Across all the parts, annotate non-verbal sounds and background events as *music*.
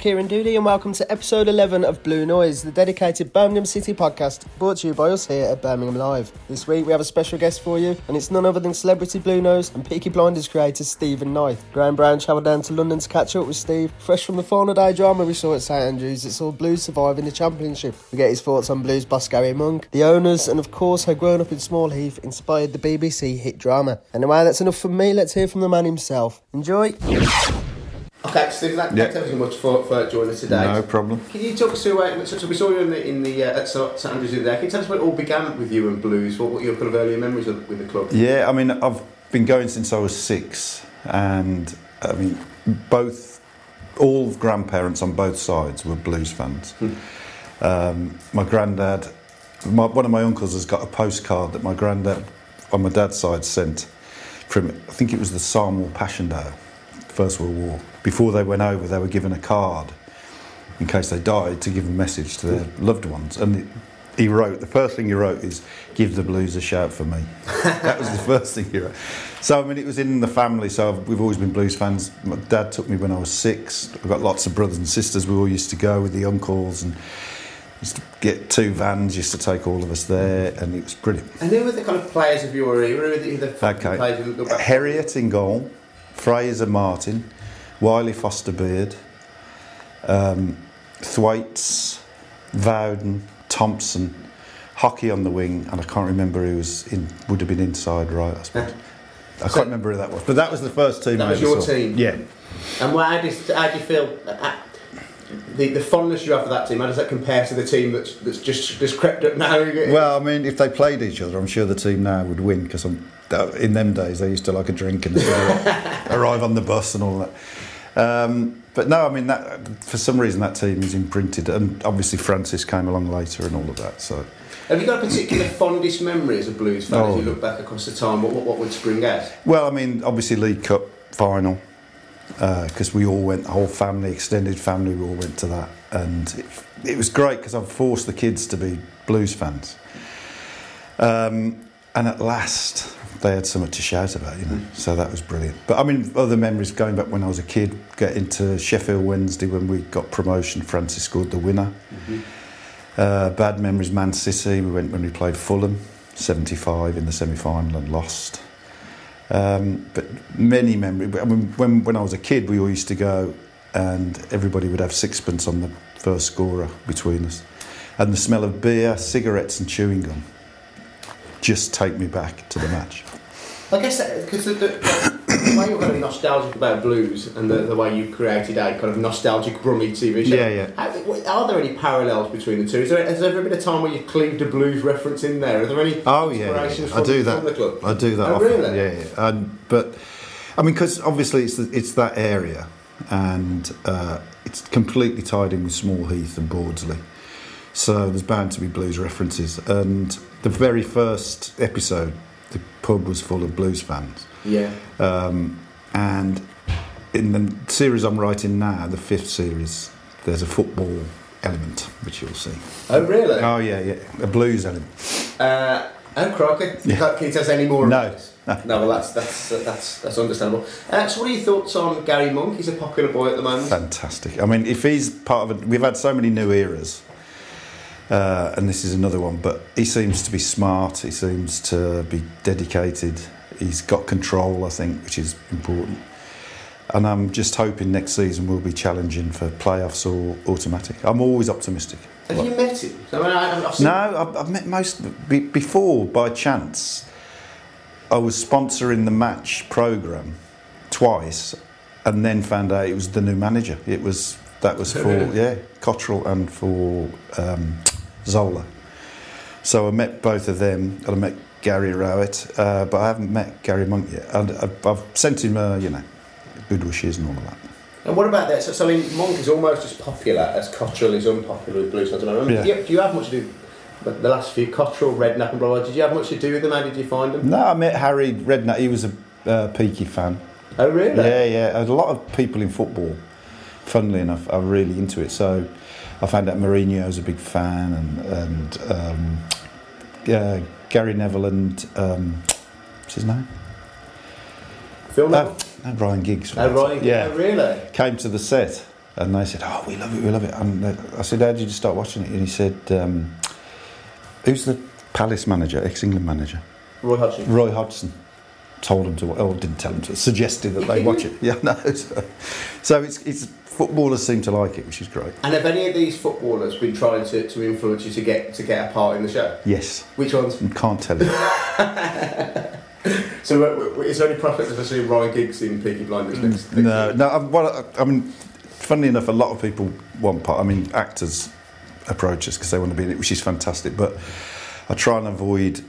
Kieran Doody, and welcome to episode 11 of Blue Noise, the dedicated Birmingham City podcast brought to you by us here at Birmingham Live. This week we have a special guest for you, and it's none other than celebrity Blue Nose and Peaky Blinders creator Steven Knight. Graham Brown travelled down to London to catch up with Steve. Fresh from the final day drama we saw at St Andrews, it's all Blues surviving the championship. We get his thoughts on Blues boss Gary Monk, the owners, and of course how growing up in Small Heath inspired the BBC hit drama. Anyway, that's enough from me. Let's hear from the man himself. Enjoy. Okay, Steve, that, Yeah. ever so much for, for joining us today. No problem. Can you talk us through, uh, so, so we saw you in the, in the uh, at St Andrews the other day. Can you tell us what it all began with you and Blues? What, what your kind of earlier memories of, with the club? Yeah, I mean, I've been going since I was six, and I mean, both, all grandparents on both sides were blues fans. Um, my granddad, my, one of my uncles has got a postcard that my granddad on my dad's side sent from, I think it was the Somme or Passchendaele, First World War. Before they went over, they were given a card in case they died to give a message to their loved ones. And it, he wrote, the first thing he wrote is, give the blues a shout for me. *laughs* that was the first thing he wrote. So, I mean, it was in the family, so we've always been blues fans. My dad took me when I was six. I've got lots of brothers and sisters. We all used to go with the uncles and used to get two vans, used to take all of us there, and it was brilliant. And who were the kind of players of your era? Who were the, the Okay. players back Herriot in goal, Fraser Martin, Wylie Foster Beard, um, Thwaites, Vowden, Thompson, Hockey on the wing, and I can't remember who was in. Would have been inside right, I suppose. I can't remember who that was, but that was the first team. That I was ever your saw. team? Yeah. And what, how, do you, how do you feel? Uh, the, the fondness you have for that team, how does that compare to the team that's, that's just, just crept up now? *laughs* Well, I mean, if they played each other, I'm sure the team now would win because in them days they used to like a drink and *laughs* arrive on the bus and all that. Um, but no, I mean, that, for some reason that team is imprinted, and obviously Francis came along later and all of that. So Have you got a particular fondest memory as a Blues fan as Oh. you look back across the time? What, what, what would spring out? Well, I mean, obviously League Cup final because we all went, the whole family, extended family, we all went to that, and it, it was great because I've forced the kids to be Blues fans. Um, and at last, they had something to shout about, you know. So that was brilliant. But I mean, other memories going back when I was a kid, getting to Sheffield Wednesday when we got promotion. Francis scored the winner. Uh, bad memories, Man City. We went when we played Fulham, 75 in the semi final and lost. Um, but many memories. I mean, when, when I was a kid, we all used to go and everybody would have sixpence on the first scorer between us. And the smell of beer, cigarettes, and chewing gum just take me back to the match. I guess because the, the, the way you're kind of nostalgic about blues and the, the way you created a kind of nostalgic Brummy TV show. Yeah, yeah. How, are there any parallels between the two? Is there, has there ever been a time where you cleaved a blues reference in there? Are there any Oh yeah, inspirations yeah. from, I do from that. the club? I do that Oh, often. really? Yeah, yeah. And, but I mean, because obviously it's the, it's that area, and uh, it's completely tied in with Small Heath and Bordesley. So there's bound to be blues references. And the very first episode, the pub was full of blues fans. Yeah. Um, and in the series I'm writing now, the fifth series, there's a football element, which you'll see. Oh, really? Oh yeah, yeah, a blues element. Uh, oh, crikey. Yeah. Can you tell us any more No. No, well, that's, that's, uh, that's, that's understandable. Uh, so, what are your thoughts on Gary Monk? He's a popular boy at the moment. Fantastic. I mean, if he's part of it, we've had so many new eras, uh, and this is another one. But he seems to be smart. He seems to be dedicated. He's got control, I think, which is important. And I'm just hoping next season we'll be challenging for playoffs or automatic. I'm always optimistic. Have you met him? I mean, I, I've No, I've, I've met most be, before by chance. I was sponsoring the match program twice, and then found out it was the new manager. It was that was for yeah Cotterill and for um, Zola. So I met both of them, and I met Gary Rowett, uh, but I haven't met Gary Monk yet. And I've, I've sent him, uh, you know, good wishes and all of that. And what about that? So, so I mean, Monk is almost as popular as Cotterill is unpopular with Blues. I don't know. Yeah. Do, you, do you have much to do? But the last few Cotterill, Redknapp, and Broad, did you have much to do with them? How did you find them? No, I met Harry Redknapp. He was a uh, Peaky fan. Oh, really? Yeah, yeah. A lot of people in football, funnily enough, are really into it. So I found out Mourinho was a big fan, and and um, yeah, Gary Neville and um, what's his name? Phil Uh, Neville? no, Ryan Giggs. oh, right. Yeah, Oh, really? came to the set, and they said, "Oh, we love it, we love it." And I said, "How did you start watching it?" And he said, um, "Who's the Palace manager, ex-England manager?" Roy Hodgson. Roy Hodgson told them to, or didn't tell them to, suggested that they watch it. *laughs* Yeah, no. So, so it's, it's footballers seem to like it, which is great. And have any of these footballers been trying to, to influence you to get to get a part in the show? Yes, Which ones? can't tell you. *laughs* So, uh, w- w- is there any prospect of us seeing Ryan Giggs in Peaky Blinders next? next no, no. I, well, I mean, funnily enough, a lot of people want part. I mean, actors approach us because they want to be in it, which is fantastic. But I try and avoid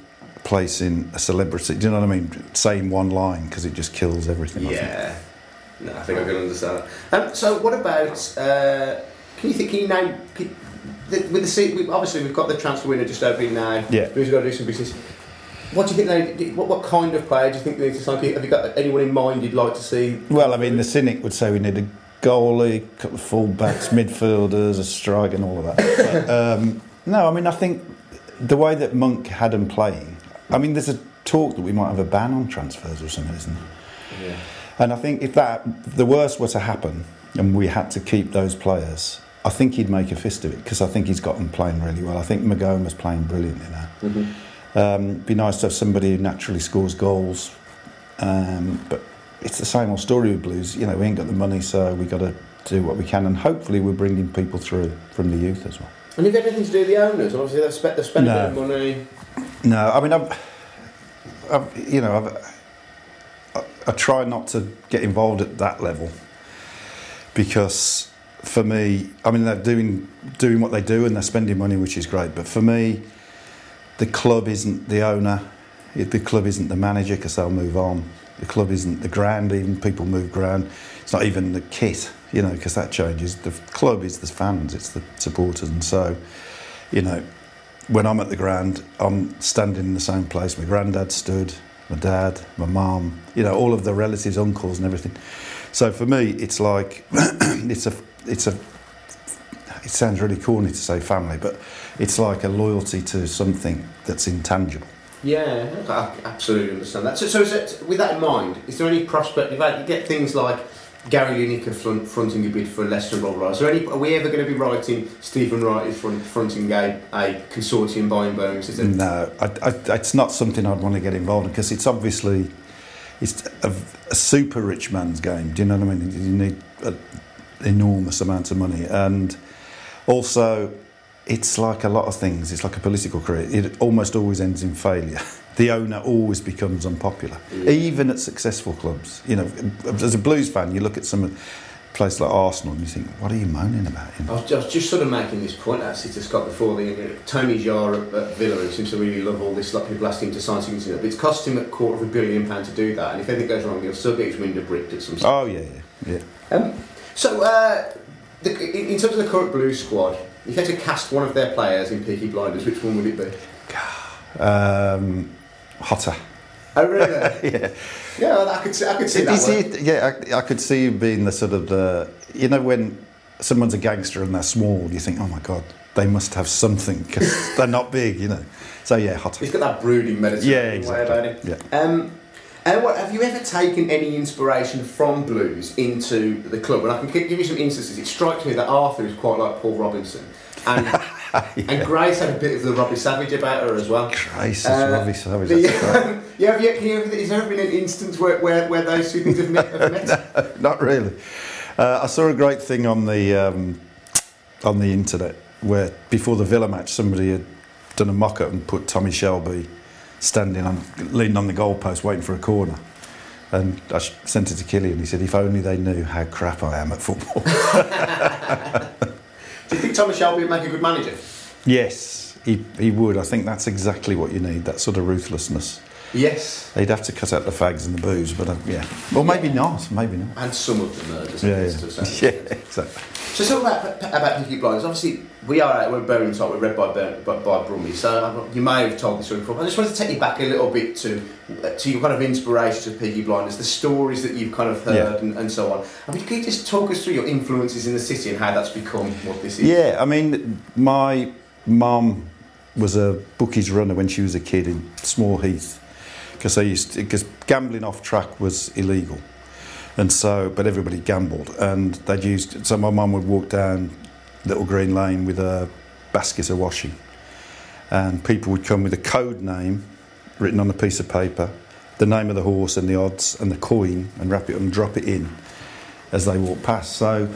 placing a celebrity. Do you know what I mean? Saying one line because it just kills everything. I think. Yeah. No, I think I can understand that. Um, so, what about? Uh, can you think? Can you name? Can, the, with the we, obviously we've got the transfer window just opening now. Yeah. Who's got to do some business? What do you think they? What, what kind of player do you think they need to sign? Have you got anyone in mind you'd like to see? Well, I mean, the cynic would say we need a goalie, a couple of fullbacks, *laughs* midfielders, a striker, and all of that. But, um, no, I mean, I think the way that Monk had him playing. I mean, there's a talk that we might have a ban on transfers or something, isn't there? Yeah. And I think if that the worst were to happen and we had to keep those players, I think he'd make a fist of it because I think he's got them playing really well. I think Maghoma's playing brilliantly now. Um, be nice to have somebody who naturally scores goals, um, but it's the same old story with Blues. You know, we ain't got the money, so we got to do what we can, and hopefully we're bringing people through from the youth as well. And have you had anything to do with the owners? Obviously, they've spent, they've spent No. a bit of money. No, I mean, I've, I've you know, I've, I, try not to get involved at that level because for me, I mean, they're doing doing what they do and they're spending money, which is great. But for me, the club isn't the owner, the club isn't the manager because they'll move on. The club isn't the ground, even people move ground. It's not even the kit, you know, because that changes. The club is the fans, it's the supporters, and so, you know, when I'm at the ground, I'm standing in the same place. My granddad stood, my dad, my mum, you know, all of the relatives, uncles, and everything. So for me, it's like *clears throat* it's a it's a. It sounds really corny to say family, but it's like a loyalty to something that's intangible. Yeah, I absolutely understand that. So, so it, with that in mind, is there any prospect? You've had, you get things like Gary Lineker front, fronting a bid for Leicester, blah, blah. Is there any, are we ever going to be writing Steven Knight is front, fronting a, a consortium buying it? No, I, I, it's not something I'd want to get involved in because it's obviously it's a, a super rich man's game. Do you know what I mean? You need an enormous amount of money, and also it's like a lot of things. It's like a political career. It almost always ends in failure. *laughs* The owner always becomes unpopular, even at successful clubs. You know, as a Blues fan, you look at some place like Arsenal and you think, "What are you moaning about?" I was, I was just sort of making this point actually to Scott before the Tony Xia at, at Villa, who seems to really love all this. Like people asking him to sign things, but it's cost him a quarter of a billion pound to do that. And if anything goes wrong, he'll still get his window bricked at some stage. Oh yeah, yeah, yeah. Um, so, uh, the, in, in terms of the current Blues squad, if you had to cast one of their players in Peaky Blinders, which one would it be? Um, Jota. Oh, really? *laughs* yeah. yeah, I could see, I could see that. it- yeah, I, I could see you being the sort of the, you know, when someone's a gangster and they're small, you think, oh my god, they must have something because *laughs* they're not big, you know. So yeah, Jota. He's got that brooding Mediterranean Yeah, way exactly. about him. Um, and what, have you ever taken any inspiration from blues into the club? And I can give you some instances. It strikes me that Arthur is quite like Paul Robinson, and *laughs* *laughs* And Grace had a bit of the Robbie Savage about her as well. Grace is Uh, Robbie Savage. the- That's *laughs* yeah, have you, has there ever been an instance where, where, where those two things have met? Have met? *laughs* Not really. Uh, I saw a great thing on the um, on the internet where before the Villa match, somebody had done a mock-up and put Tommy Shelby standing on, leaning on the goalpost, waiting for a corner. And I sent it to Cillian. He said, "If only they knew how crap I am at football." Do you think Thomas Shelby would make a good manager? yes, he, he would. I think that's exactly what you need. That sort of ruthlessness. Yes. They'd have to cut out the fags and the booze, but uh, yeah. Well, maybe not. Maybe not. And some of the murders. Yeah, to a certain yeah. *laughs* yeah, exactly. So talk about about Peaky Blinders. Obviously, we are we're Birmingham Talk. We're read by Bur- by, by Brummy. So uh, you may have told this story before. I just wanted to take you back a little bit to to your kind of inspiration to Peaky Blinders, the stories that you've kind of heard Yeah. and, and so on. I mean, can you just talk us through your influences in the city and how that's become what this is? Yeah, I mean, my mum was a bookies runner when she was a kid in Small Heath because they used because gambling off track was illegal, and so but everybody gambled and they'd used so my mum would walk down Little Green Lane with a basket of washing, and people would come with a code name written on a piece of paper, the name of the horse and the odds and the coin, and wrap it and drop it in as they walked past. So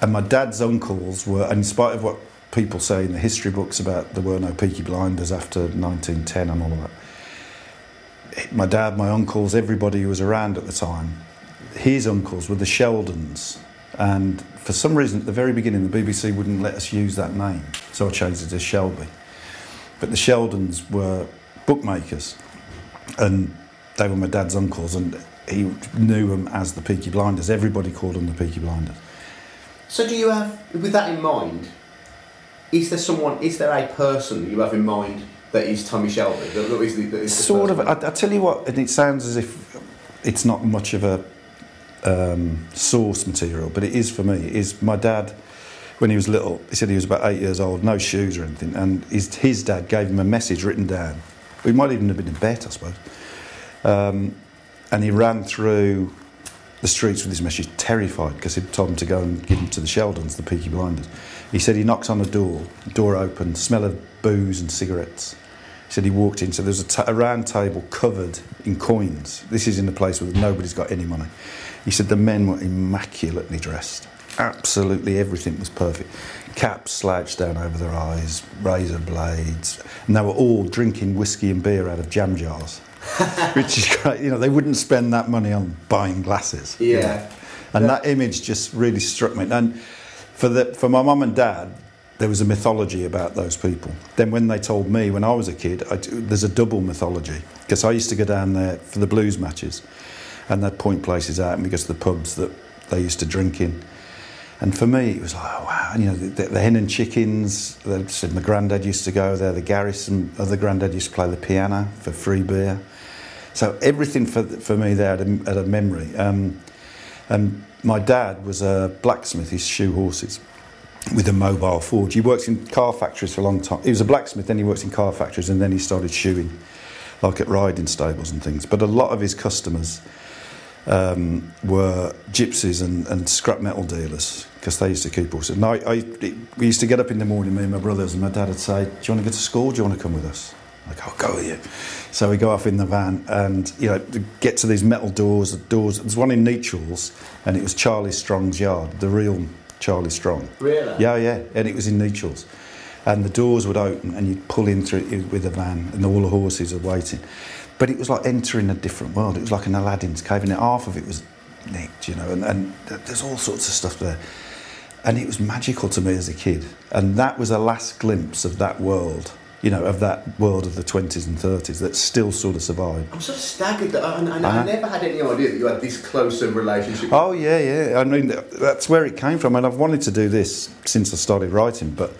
and my dad's uncles were, and in spite of what people say in the history books about there were no Peaky Blinders after 1910 and all of that, my dad, my uncles, everybody who was around at the time, his uncles were the Sheldons. And for some reason, at the very beginning, the BBC wouldn't let us use that name, so I changed it to Shelby. But the Sheldons were bookmakers, and they were my dad's uncles, and he knew them as the Peaky Blinders. Everybody called them the Peaky Blinders. So do you have, with that in mind, is there someone, is there a person you have in mind that is Tommy Shelby? That, that is the, that is the Sort of. I, I tell you what, and it sounds as if it's not much of a um, source material, but it is for me. It is my dad. When he was little, he said he was about eight years old, no shoes or anything, and his, his dad gave him a message written down. He might even have been in bed, I suppose. Um, and he ran through the streets with his message, terrified because he'd told him to go and give him to the Sheldons, the Peaky Blinders. He said he knocks on the door, door opened, smell of booze and cigarettes. He said he walked in, so there's a, ta- a round table covered in coins. This is in a place where nobody's got any money. He said the men were immaculately dressed. Absolutely everything was perfect. Caps slouched down over their eyes, razor blades, and they were all drinking whiskey and beer out of jam jars. *laughs* Which is great. You know, they wouldn't spend that money on buying glasses. you Yeah. know. And that image just really struck me. And for the for my mum and dad, there was a mythology about those people. Then when they told me when I was a kid, I, there's a double mythology because I used to go down there for the blues matches, and they'd point places out and we go to the pubs that they used to drink in. And for me, it was like, oh, wow, you know, the, the hen and chickens. They said my granddad used to go there. The Garrison, other granddad used to play the piano for free beer. So everything for for me there had a, had a memory. Um, and my dad was a blacksmith. He shoe horses with a mobile forge. He worked in car factories for a long time. He was a blacksmith, then he worked in car factories, and then he started shoeing, like at riding stables and things. But a lot of his customers um, were gypsies and, and scrap metal dealers because they used to keep horses. And I, I, we used to get up in the morning, me and my brothers, and my dad would say, "Do you want to go to school? Do you want to come with us?" Like, I'll go with you. So we go off in the van and, you know, get to these metal doors. The doors. There's one in Nechells, and it was Charlie Strong's yard, the real Charlie Strong. Really? Yeah, yeah. And it was in Nechells. And the doors would open, and you'd pull in through it with a van, and all the horses are waiting. But it was like entering a different world. It was like an Aladdin's cave, and half of it was nicked, you know, and, and there's all sorts of stuff there. And it was magical to me as a kid. And that was a last glimpse of that world, you know, of that world of the 20s and 30s that still sort of survived. I'm sort of staggered that I, I, I Uh-huh. never had any idea that you had this close a relationship. Oh, yeah, yeah. I mean, that's where it came from. And I've wanted to do this since I started writing, but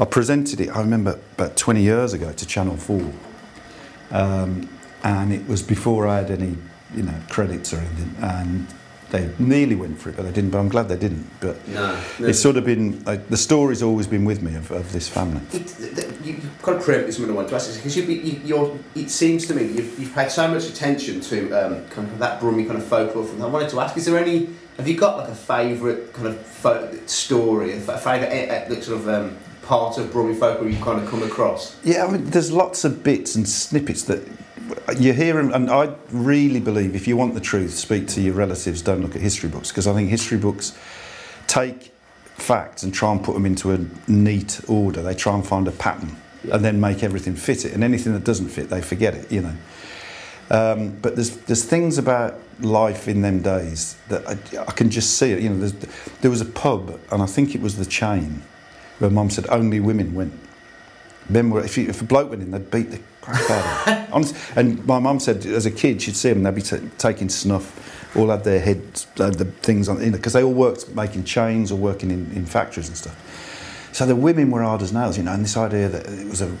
I presented it, I remember, about 20 years ago to Channel 4. Um, and it was before I had any, you know, credits or anything. And they nearly went for it, but they didn't. But I'm glad they didn't. But No, no. it's sort of been, like, the story's always been with me of, of this family. It, th- th- you, you've got to preempt something I want to ask because you, you, you're, it seems to me that you've, you've paid so much attention to um, kind of that Brummy kind of folklore thing. I wanted to ask: Is there any? Have you got like a favourite kind of fo- story, a favourite sort of um, part of Brummie folk you've kind of come across? Yeah, I mean, there's lots of bits and snippets that you hear, 'em- and I really believe if you want the truth, speak to your relatives. Don't look at history books because I think history books take facts and try and put them into a neat order. They try and find a pattern and then make everything fit it, and anything that doesn't fit, they forget it. You know. Um, but there's there's things about life in them days that I, I can just see it. You know, there was a pub, and I think it was the chain, where Mum said only women went. Men were if, you, if a bloke went in, they'd beat the crap out of him. Honest, and my mum said as a kid, she'd see them, they'd be t- taking snuff, all had their heads, uh, the things on, because they all worked making chains or working in, in factories and stuff. So the women were hard as nails, you know, and this idea that it was a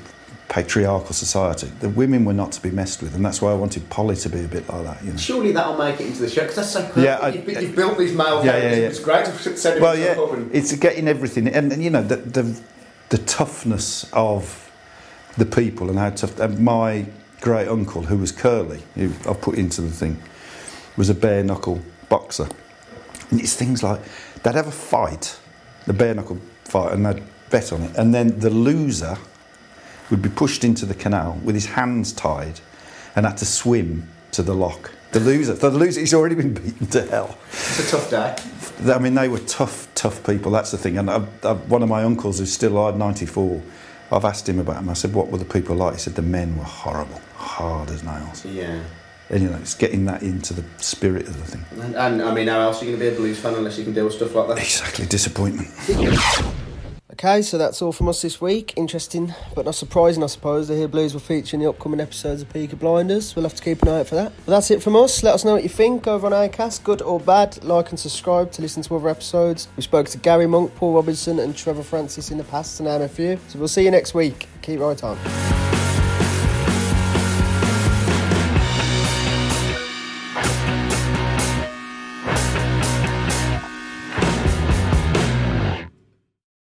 patriarchal society. The women were not to be messed with, and that's why I wanted Polly to be a bit like that, you know. Surely that'll make it into the show because that's so perfect. Yeah, I- you've, you've built these male Yeah, characters. yeah, yeah. It's great to send Well, yeah, and it's getting everything, and, and you know the, the the toughness of the people and how tough. And my great uncle, who was curly, who I put into the thing, was a bare knuckle boxer. And it's things like they'd have a fight, the bare knuckle fight, and they'd bet on it, and then the loser would be pushed into the canal with his hands tied, and had to swim to the lock. The loser, the loser, he's already been *laughs* beaten to hell. it's a tough day. I mean, they were tough, tough people. That's the thing. And I, I, one of my uncles, who's still alive, 94, I've asked him about him. I said, "What were the people like?" He said, "The men were horrible, hard as nails." Yeah. And you know, it's getting that into the spirit of the thing. And, and I mean, how else are you going to be a blues fan unless you can deal with stuff like that? Exactly, disappointment. *laughs* Okay, so that's all from us this week. Interesting, but not surprising, I suppose. The Here Blues will feature in the upcoming episodes of Peaky Blinders. We'll have to keep an eye out for that. But that's it from us. Let us know what you think over on Acast, good or bad. Like and subscribe to listen to other episodes. We spoke to Gary Monk, Paul Robinson, and Trevor Francis in the past, to name a few. So we'll see you next week. Keep right on.